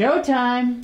Showtime!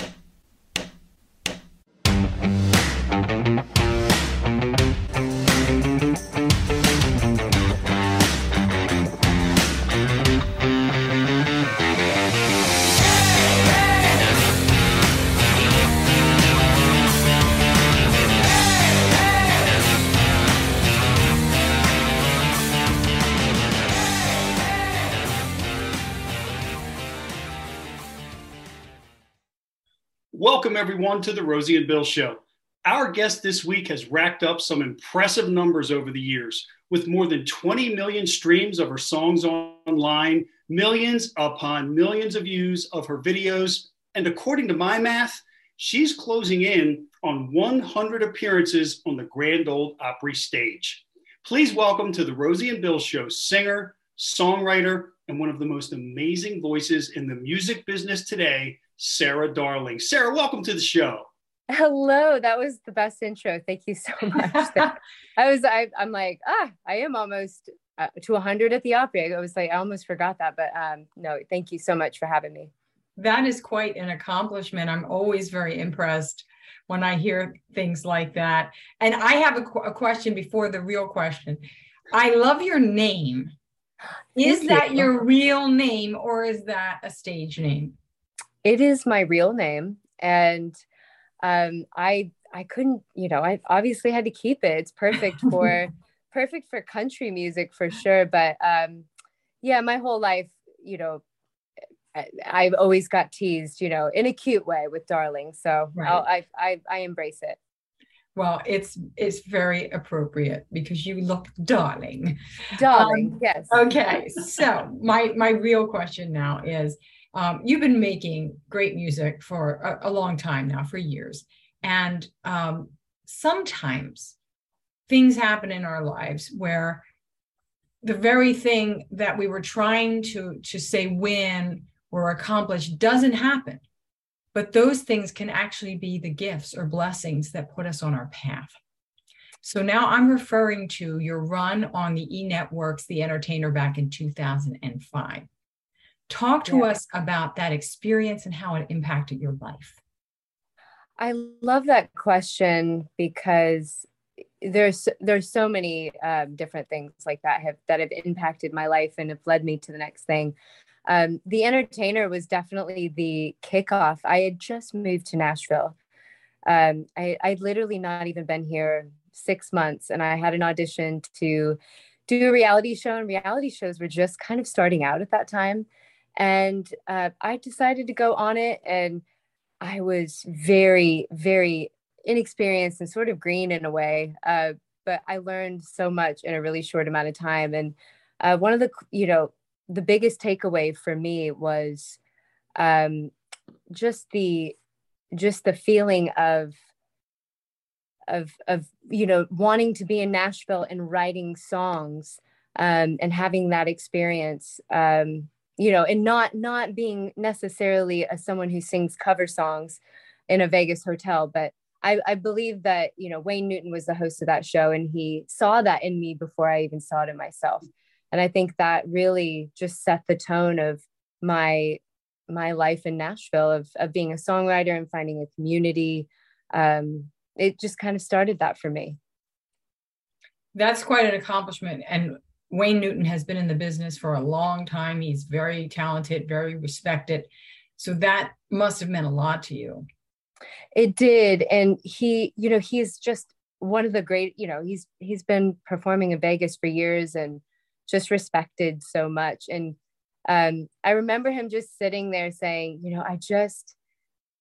Welcome, everyone, to the Rosie and Bill Show. Our guest this week has racked up some impressive numbers over the years, with more than 20 million streams of her songs online, millions upon millions of views of her videos, and according to my math, she's closing in on 100 appearances on the Grand Ole Opry stage. Please welcome to the Rosie and Bill Show singer, songwriter, and one of the most amazing voices in the music business today, Sarah Darling. Sarah, welcome to the show. Hello, that was the best intro. Thank you so much. I was, I, I'm like, ah, I am almost uh, to 100 at the Opry. I was like, I almost forgot that, but um, no, thank you so much for having me. That is quite an accomplishment. I'm always very impressed when I hear things like that. And I have a, qu- a question before the real question. I love your name. Is Thank that your real name or is that a stage name? It is my real name, and um, I I couldn't, you know, I obviously had to keep it. It's perfect for perfect for country music for sure. But um, yeah, my whole life, you know, I, I've always got teased, you know, in a cute way with darling. So Right. I I I embrace it. Well, it's it's very appropriate because you look darling. Darling, yes. Okay, so my my real question now is, um, you've been making great music for a, a long time now, for years, and um, sometimes things happen in our lives where the very thing that we were trying to to say win or accomplish doesn't happen. But those things can actually be the gifts or blessings that put us on our path. So now I'm referring to your run on the E Networks, The Entertainer back in 2005. Talk to Yeah. us about that experience and how it impacted your life. I love that question because there's there's so many um, different things like that have that have impacted my life and have led me to the next thing. Um, the entertainer was definitely the kickoff. I had just moved to Nashville. Um, I, I'd literally not even been here six months, and I had an audition to do a reality show, and reality shows were just kind of starting out at that time. And uh, I decided to go on it, and I was very, very inexperienced and sort of green in a way. Uh, but I learned so much in a really short amount of time. And uh, one of the, you know, the biggest takeaway for me was um, just the, just the feeling of, of, of, you know, wanting to be in Nashville and writing songs um, and having that experience. Um, you know, and not not being necessarily a someone who sings cover songs in a Vegas hotel, but I, I believe that you know Wayne Newton was the host of that show, and he saw that in me before I even saw it in myself, and I think that really just set the tone of my my life in Nashville of of being a songwriter and finding a community. Um, it just kind of started that for me. That's quite an accomplishment. And Wayne Newton has been in the business for a long time. He's very talented, very respected. So that must have meant a lot to you. It did, and he, you know, he's just one of the great. You know, he's he's been performing in Vegas for years and just respected so much. And um, I remember him just sitting there saying, you know, I just,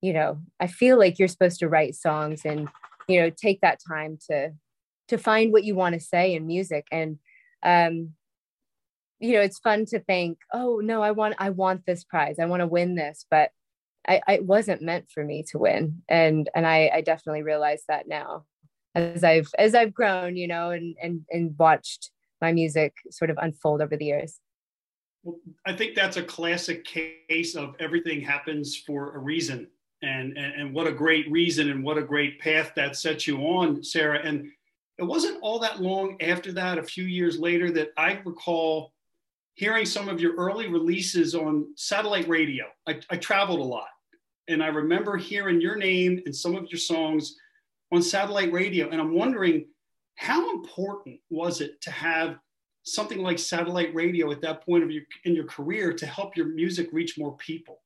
you know, I feel like you're supposed to write songs and you know take that time to to find what you want to say in music and um you know it's fun to think oh no i want i want this prize i want to win this but I, I wasn't meant for me to win and and I, I definitely realize that now as i've as i've grown you know and and and watched my music sort of unfold over the years Well, I think that's a classic case of everything happens for a reason. And, and, and what a great reason and what a great path that sets you on, Sarah. And it wasn't all that long after that, a few years later, that I recall hearing some of your early releases on satellite radio. I, I traveled a lot. And I remember hearing your name and some of your songs on satellite radio. And I'm wondering, how important was it to have something like satellite radio at that point of your in your career to help your music reach more people?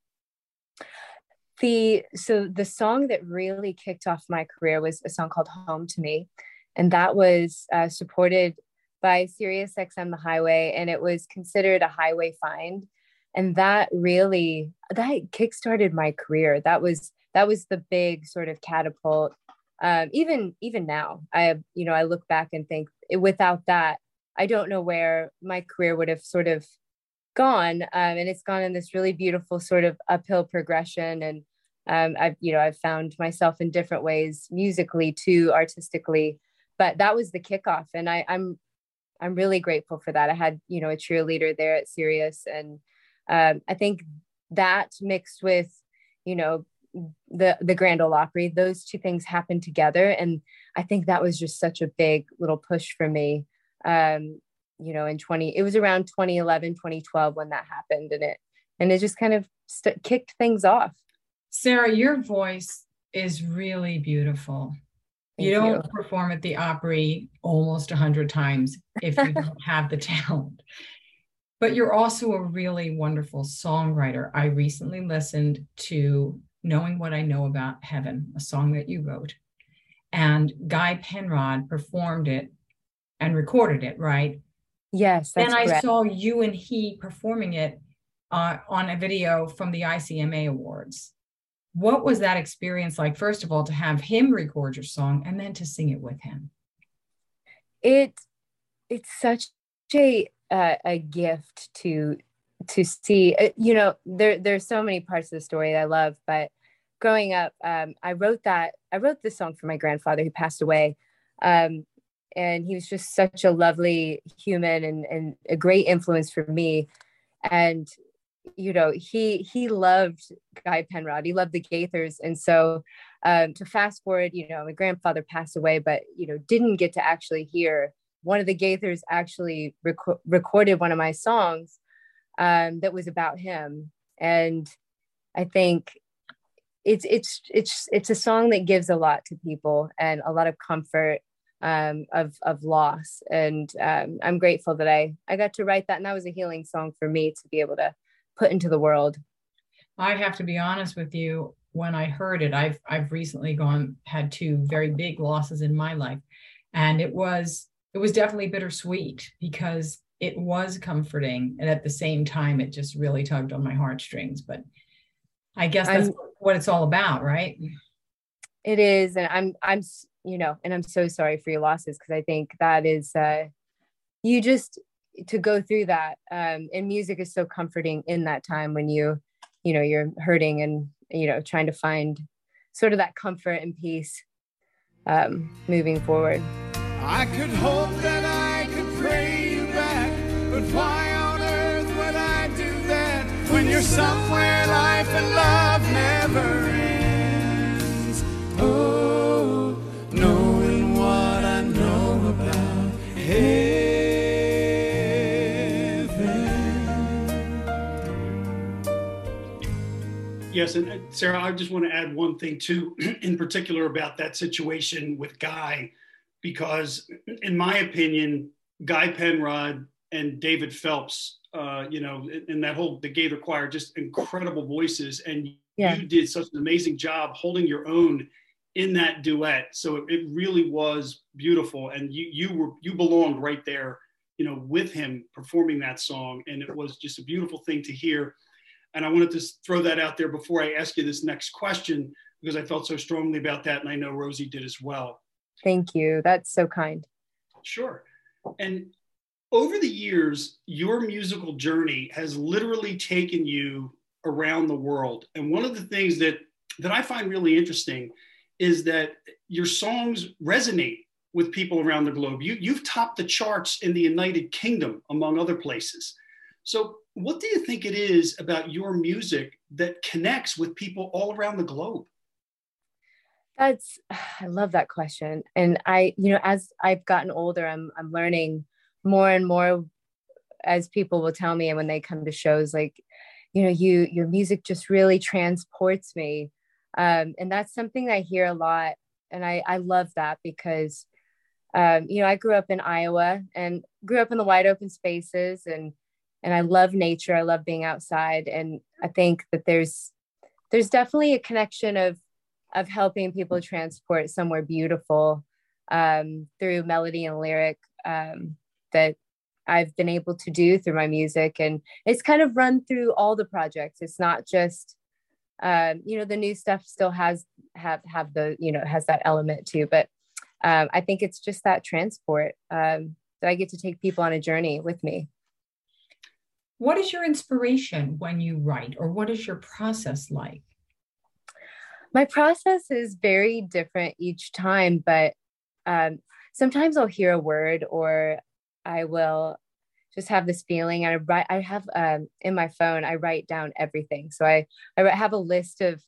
The so the song that really kicked off my career was a song called "Home to Me," and that was uh, supported by Sirius XM The Highway, and it was considered a highway find. And that really that kickstarted my career. That was that was the big sort of catapult. Um, even even now, I you know I look back and think without that, I don't know where my career would have sort of gone. Um, and it's gone in this really beautiful sort of uphill progression. And um, I've you know I've found myself in different ways musically too, artistically. But that was the kickoff, and I, I'm I'm really grateful for that. I had, you know, a cheerleader there at Sirius. And um, I think that mixed with, you know, the the Grand Ole Opry, those two things happened together. And I think that was just such a big little push for me. Um, you know, in 20, it was around 2011, 2012 when that happened. And it, and it just kind of st- kicked things off. Sarah, your voice is really beautiful. You don't you. perform at the Opry almost a hundred times if you don't have the talent. But you're also a really wonderful songwriter. I recently listened to Knowing What I Know About Heaven, a song that you wrote, and Guy Penrod performed it and recorded it, right? Yes. Then I correct. saw you and he performing it uh, on a video from the ICMA Awards what was that experience like first of all to have him record your song and then to sing it with him? It it's such a uh, a gift to to see uh, you know there there's so many parts of the story that i love but growing up um, i wrote that i wrote this song for my grandfather who passed away um, and he was just such a lovely human and, and a great influence for me. And you know he he loved guy penrod. He loved the gaithers. And so um, to fast forward you know my grandfather passed away but you know didn't get to actually hear one of the gaithers actually rec- recorded one of my songs um, that was about him. And i think it's it's it's it's a song that gives a lot to people and a lot of comfort um, of of loss. And um, i'm grateful that i i got to write that. And that was a healing song for me to be able to put into the world? I have to be honest with you. When I heard it, I've I've recently gone had two very big losses in my life, and it was it was definitely bittersweet because it was comforting, and at the same time, it just really tugged on my heartstrings. But I guess that's I'm, what it's all about, right? It is, and I'm I'm you know, and I'm so sorry for your losses because I think that is uh, you just to go through that um, and music is so comforting in that time when you you know you're hurting and you know trying to find sort of that comfort and peace um, moving forward. I could hope that i could pray you back but why on earth would i do that when you're somewhere life and love never ends? Oh Yes, and uh, Sarah, I just want to add one thing too, in particular about that situation with Guy, because in my opinion, Guy Penrod and David Phelps, uh, you know, and that whole the Gaither Choir, just incredible voices, and yeah. you did such an amazing job holding your own in that duet. So it, it really was beautiful, and you you were you belonged right there, you know, with him performing that song, and it was just a beautiful thing to hear and I wanted to throw that out there before I ask you this next question because I felt so strongly about that. And I know Rosie did as well. Thank you. That's so kind. Sure. And over the years, your musical journey has literally taken you around the world. And one of the things that, that I find really interesting is that your songs resonate with people around the globe. You, you've topped the charts in the United Kingdom, among other places. So what do you think it is about your music that connects with people all around the globe? That's I love that question. And I, you know, as I've gotten older, I'm I'm learning more and more as people will tell me and when they come to shows like you know you your music just really transports me um, and that's something i hear a lot and i i love that because um, you know i grew up in iowa and grew up in the wide open spaces and and i love nature i love being outside and i think that there's there's definitely a connection of of helping people transport somewhere beautiful um, through melody and lyric um, that I've been able to do through my music. And it's kind of run through all the projects. It's not just, um, you know, the new stuff still has have have the, you know, has that element too. But um, I think it's just that transport um, that I get to take people on a journey with me. What is your inspiration when you write, or what is your process like? My process is very different each time, but um, sometimes I'll hear a word or I will just have this feeling. I write. I have um, in my phone. I write down everything. So I I have a list of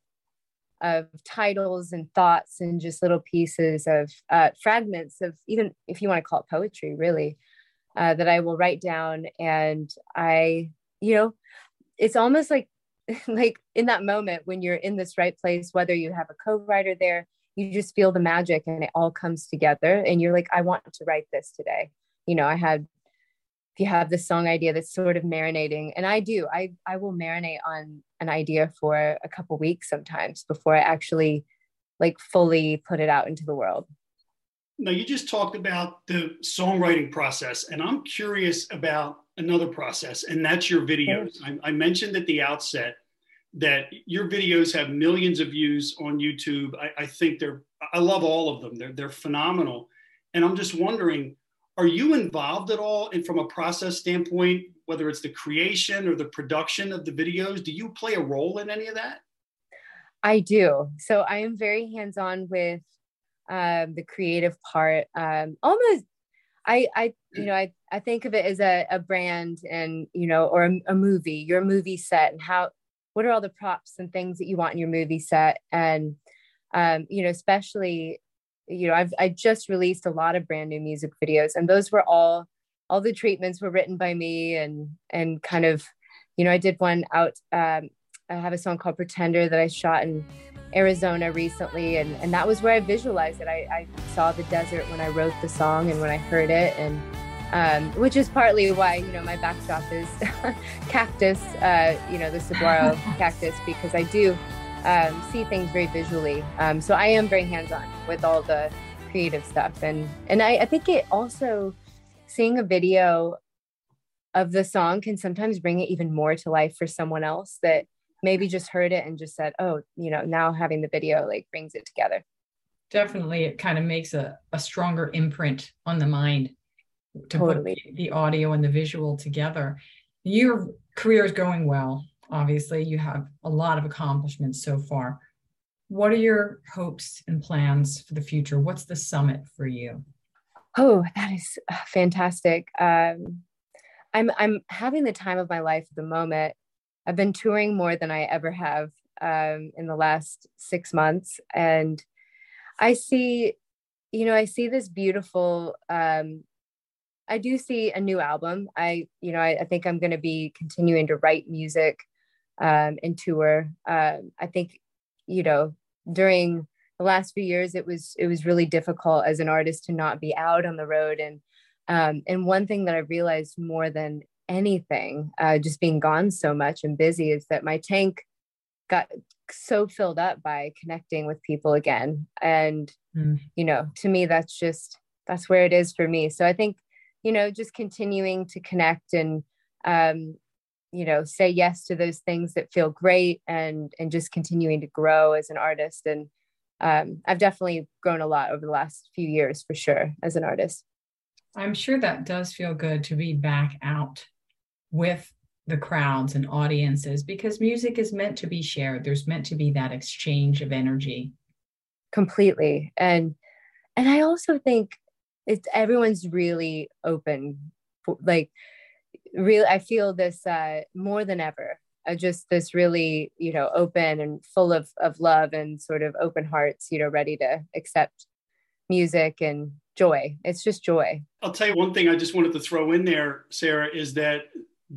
of titles and thoughts and just little pieces of uh, fragments of even if you want to call it poetry, really, uh, that I will write down. And I, you know, it's almost like like in that moment when you're in this right place, whether you have a co-writer there, you just feel the magic and it all comes together. And you're like, I want to write this today you know, I had if you have this song idea that's sort of marinating and i do i i will marinate on an idea for a couple weeks sometimes before i actually like fully put it out into the world now you just talked about the songwriting process and i'm curious about another process and that's your videos. I, I mentioned at the outset that your videos have millions of views on youtube. I, I think they're i love all of them. They're, they're phenomenal. And i'm just wondering are you involved at all and from a process standpoint whether it's the creation or the production of the videos? Do you play a role in any of that? I do. So i am very hands-on with um, the creative part um, almost i i you know i, I think of it as a, a brand and you know or a, a movie your movie set and how what are all the props and things that you want in your movie set? And um, you know especially you know i've i just released a lot of brand new music videos and those were all all the treatments were written by me and and kind of you know i did one out um, i have a song called pretender that i shot in arizona recently and and that was where i visualized it i, I saw the desert when i wrote the song and when i heard it and um, which is partly why you know my backdrop is cactus uh, you know the saguaro cactus because i do um, see things very visually. Um, so I am very hands on with all the creative stuff, and and I, I think it also seeing a video of the song can sometimes bring it even more to life for someone else that maybe just heard it and just said, oh, you know, now having the video like brings it together. Definitely, it kind of makes a, a stronger imprint on the mind to totally. put the audio and the visual together. Your career is going well obviously you have a lot of accomplishments so far what are your hopes and plans for the future what's the summit for you oh that is uh, fantastic um, i'm i'm having the time of my life at the moment i've been touring more than i ever have um, in the last six months and i see you know i see this beautiful um, I do see a new album. I, you know, I, I think I'm going to be continuing to write music um, and tour. Um, I think, you know, during the last few years, it was it was really difficult as an artist to not be out on the road. And um, and one thing that I realized more than anything, uh, just being gone so much and busy, is that my tank got so filled up by connecting with people again. And mm. you know, to me, that's just that's where it is for me. So I think, you know, just continuing to connect and um, you know say yes to those things that feel great and and just continuing to grow as an artist and um, i've definitely grown a lot over the last few years for sure as an artist i'm sure that does feel good to be back out with the crowds and audiences because music is meant to be shared. There's meant to be that exchange of energy. Completely. And and i also think it's everyone's really open like really i feel this uh, more than ever. Uh, just this really you know open and full of of love and sort of open hearts you know ready to accept music and joy. It's just joy. I'll tell you one thing i just wanted to throw in there sarah is that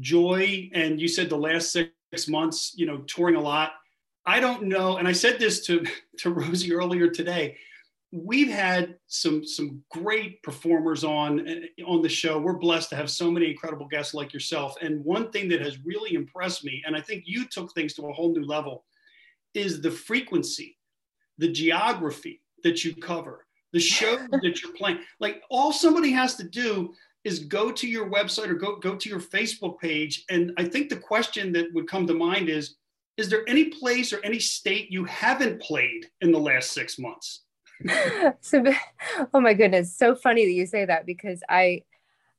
joy and you said the last six months, you know, touring a lot. I don't know, and I said this to to Rosie earlier today. We've had some some great performers on eh, on the show. We're blessed to have so many incredible guests like yourself. And one thing that has really impressed me, and I think you took things to a whole new level, is the frequency, the geography that you cover, the shows that you're playing. Like all somebody has to do is go to your website or go, go to your Facebook page. And I think the question that would come to mind is Is there any place or any state you haven't played in the last six months? so, oh my goodness, so funny that you say that because I,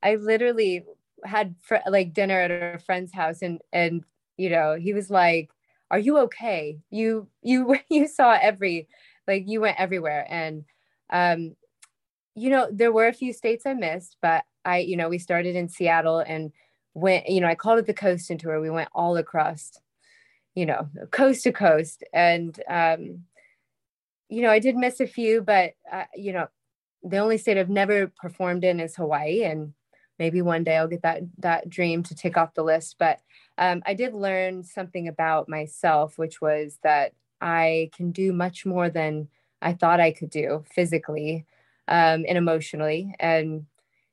I literally had fr- like dinner at a friend's house and and you know he was like, "Are you okay? You you you saw every like you went everywhere and um you know there were a few states I missed, but I, you know, we started in Seattle and went, you know, I called it the Coast and Tour. We went all across, you know, coast to coast. And, um, you know, I did miss a few, but, uh, you know, the only state I've never performed in is Hawaii. And maybe one day I'll get that, that dream to tick off the list. But um, I did learn something about myself, which was that I can do much more than I thought I could do physically um, and emotionally. And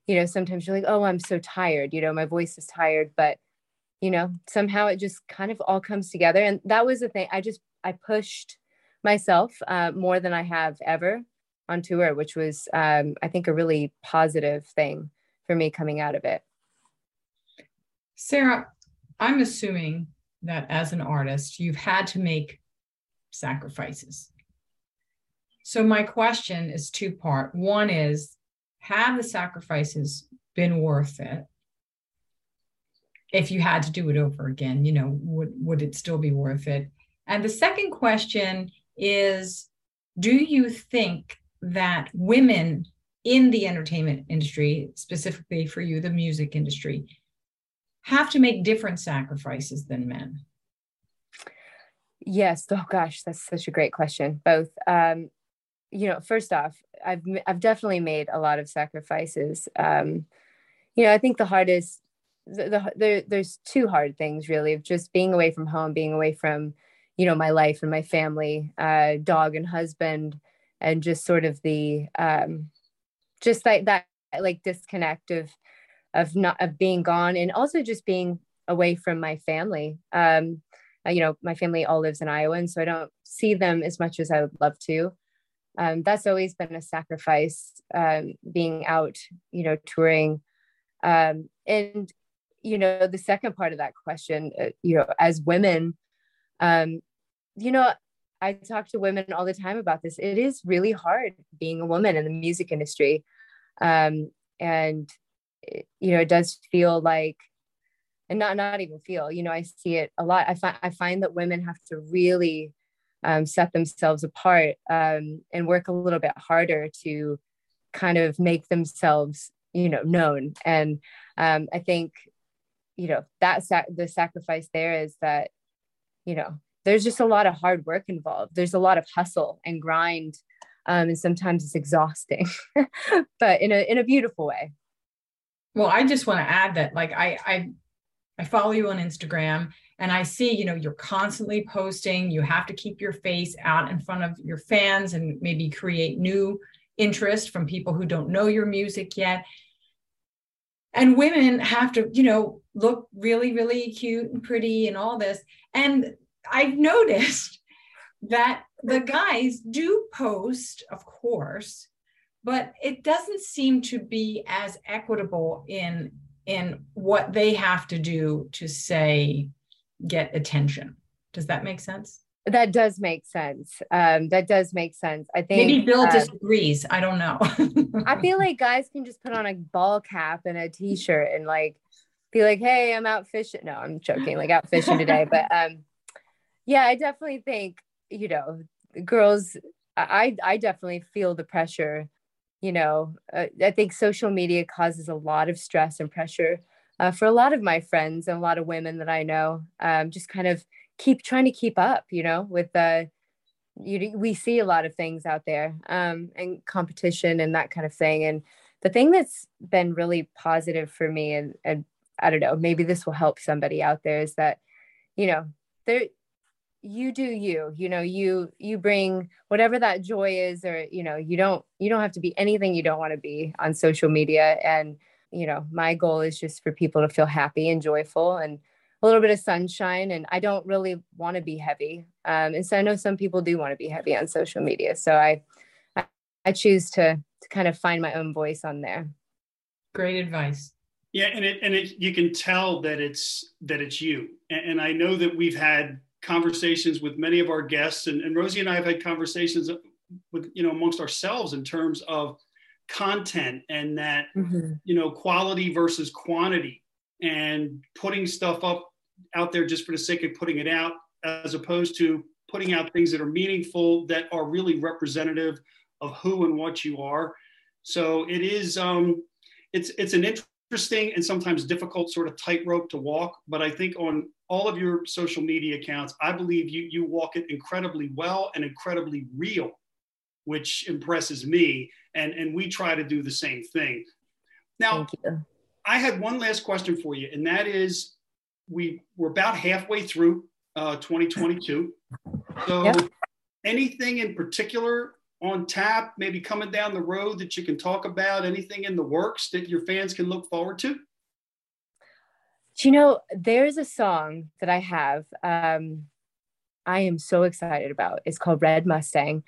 you know, sometimes you're like, oh, I'm so tired, you know, my voice is tired, but you know, somehow it just kind of all comes together. And that was the thing. I just I pushed myself uh, more than I have ever on tour, which was um, I think a really positive thing for me coming out of it. Sarah, I'm assuming that as an artist, you've had to make sacrifices. So my question is two part. One is have the sacrifices been worth it? If you had to do it over again, you know, would would it still be worth it? And the second question is do you think that women in the entertainment industry, specifically for you, the music industry, have to make different sacrifices than men? Yes. Oh gosh, that's such a great question. Both. Um, you know, first off, I've I've definitely made a lot of sacrifices. Um, you know, I think the hardest, the, the, the there's two hard things really of just being away from home, being away from, you know, my life and my family, uh, dog and husband, and just sort of the, um, just like that, like disconnect of, of not of being gone, and also just being away from my family. Um, uh, you know, my family all lives in Iowa, and so I don't see them as much as I would love to um, that's always been a sacrifice um, being out you know touring. Um, and you know the second part of that question uh, you know as women um, you know i talk to women all the time about this. It is really hard being a woman in the music industry. Um, and you know it does feel like and not not even feel you know i see it a lot. I find i find that women have to really um, set themselves apart um, and work a little bit harder to kind of make themselves you know known. And um, i think you know that sac- the sacrifice there is that you know there's just a lot of hard work involved. There's a lot of hustle and grind um, and sometimes it's exhausting but in a in a beautiful way. Well i just want to add that like i i i follow you on instagram and i see you know you're constantly posting you have to keep your face out in front of your fans and maybe create new interest from people who don't know your music yet. And women have to you know look really really cute and pretty and all this. And i've noticed that the guys do post of course but it doesn't seem to be as equitable in in what they have to do to say get attention. Does that make sense? That does make sense. Um, that does make sense. I think maybe Bill uh, disagrees. I don't know. I feel like guys can just put on a ball cap and a t-shirt and like be like, "Hey, I'm out fishing." No, I'm joking. Like out fishing today, but um, yeah, I definitely think you know, girls. I I definitely feel the pressure. You know, uh, I think social media causes a lot of stress and pressure uh, for a lot of my friends and a lot of women that I know, um, just kind of keep trying to keep up, you know, with the, you, we see a lot of things out there um, and competition and that kind of thing. And the thing that's been really positive for me, and, and I don't know, maybe this will help somebody out there, is that, you know there you do you you know you you bring whatever that joy is or you know you don't you don't have to be anything you don't want to be on social media and you know my goal is just for people to feel happy and joyful and a little bit of sunshine and i don't really want to be heavy um, and so i know some people do want to be heavy on social media so i i, I choose to to kind of find my own voice on there. Great advice. Yeah and it and it you can tell that it's that it's you and, and i know that we've had conversations with many of our guests, and, and Rosie and I have had conversations with you know amongst ourselves in terms of content and that mm-hmm. you know quality versus quantity and putting stuff up out there just for the sake of putting it out as opposed to putting out things that are meaningful that are really representative of who and what you are so it is um it's it's an interesting and sometimes difficult sort of tightrope to walk but i think on all of your social media accounts, I believe you you walk it incredibly well and incredibly real, which impresses me. And and we try to do the same thing. Now, I had one last question for you, and that is, we we're about halfway through uh, 2022. So, yep. anything in particular on tap, maybe coming down the road that you can talk about? Anything in the works that your fans can look forward to? you know, there's a song that I have. Um, I am so excited about. It's called Red Mustang,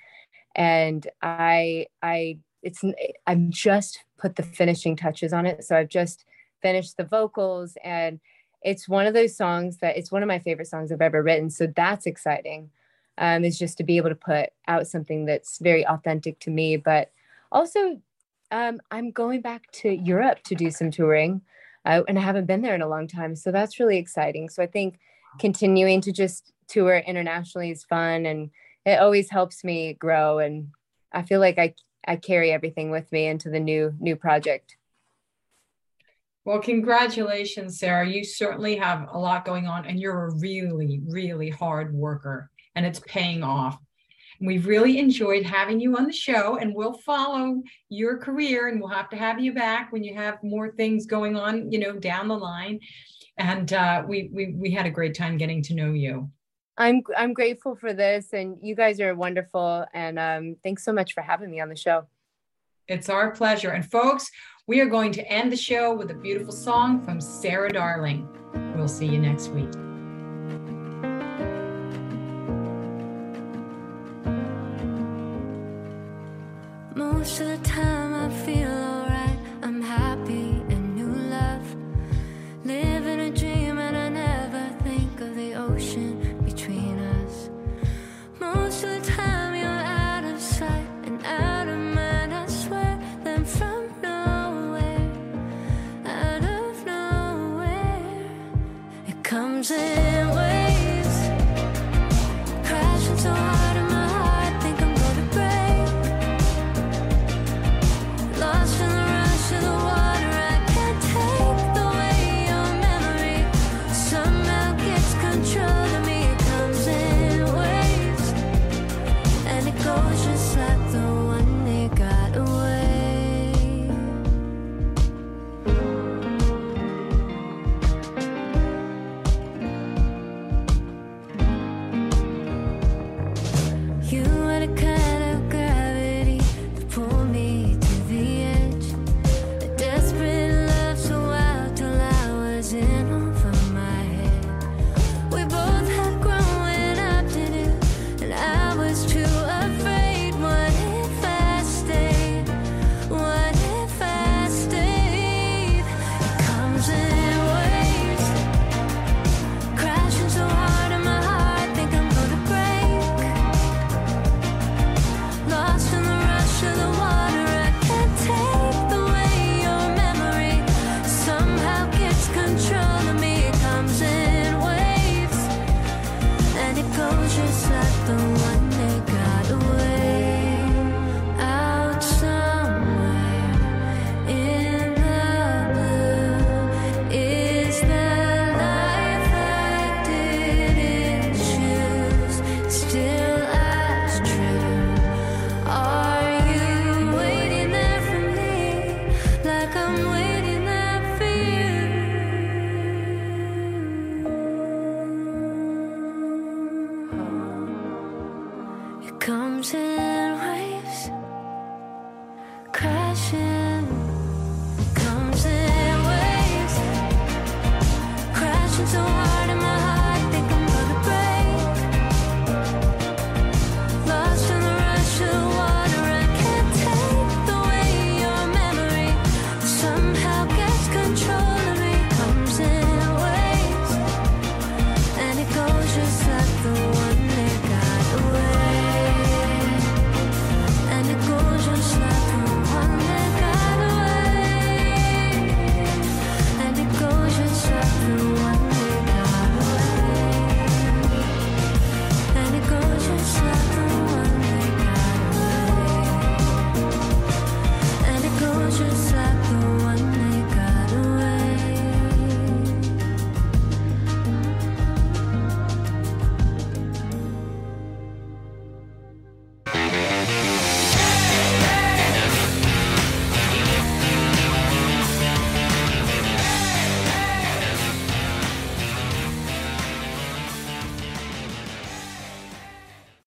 and I, I, it's, I'm just put the finishing touches on it. So I've just finished the vocals, and it's one of those songs that it's one of my favorite songs I've ever written. So that's exciting. Um, is just to be able to put out something that's very authentic to me, but also um, I'm going back to Europe to do some touring uh, and I haven't been there in a long time. So that's really exciting. So I think continuing to just tour internationally is fun and it always helps me grow. And I feel like I, I carry everything with me into the new new project. Well, congratulations, Sarah. You certainly have a lot going on, and you're a really, really hard worker, and it's paying off. We've really enjoyed having you on the show, and we'll follow your career, and we'll have to have you back when you have more things going on, you know, down the line. And uh, we we we had a great time getting to know you. I'm I'm grateful for this, and you guys are wonderful. And um, thanks so much for having me on the show. It's our pleasure. And folks, we are going to end the show with a beautiful song from Sarah Darling. We'll see you next week.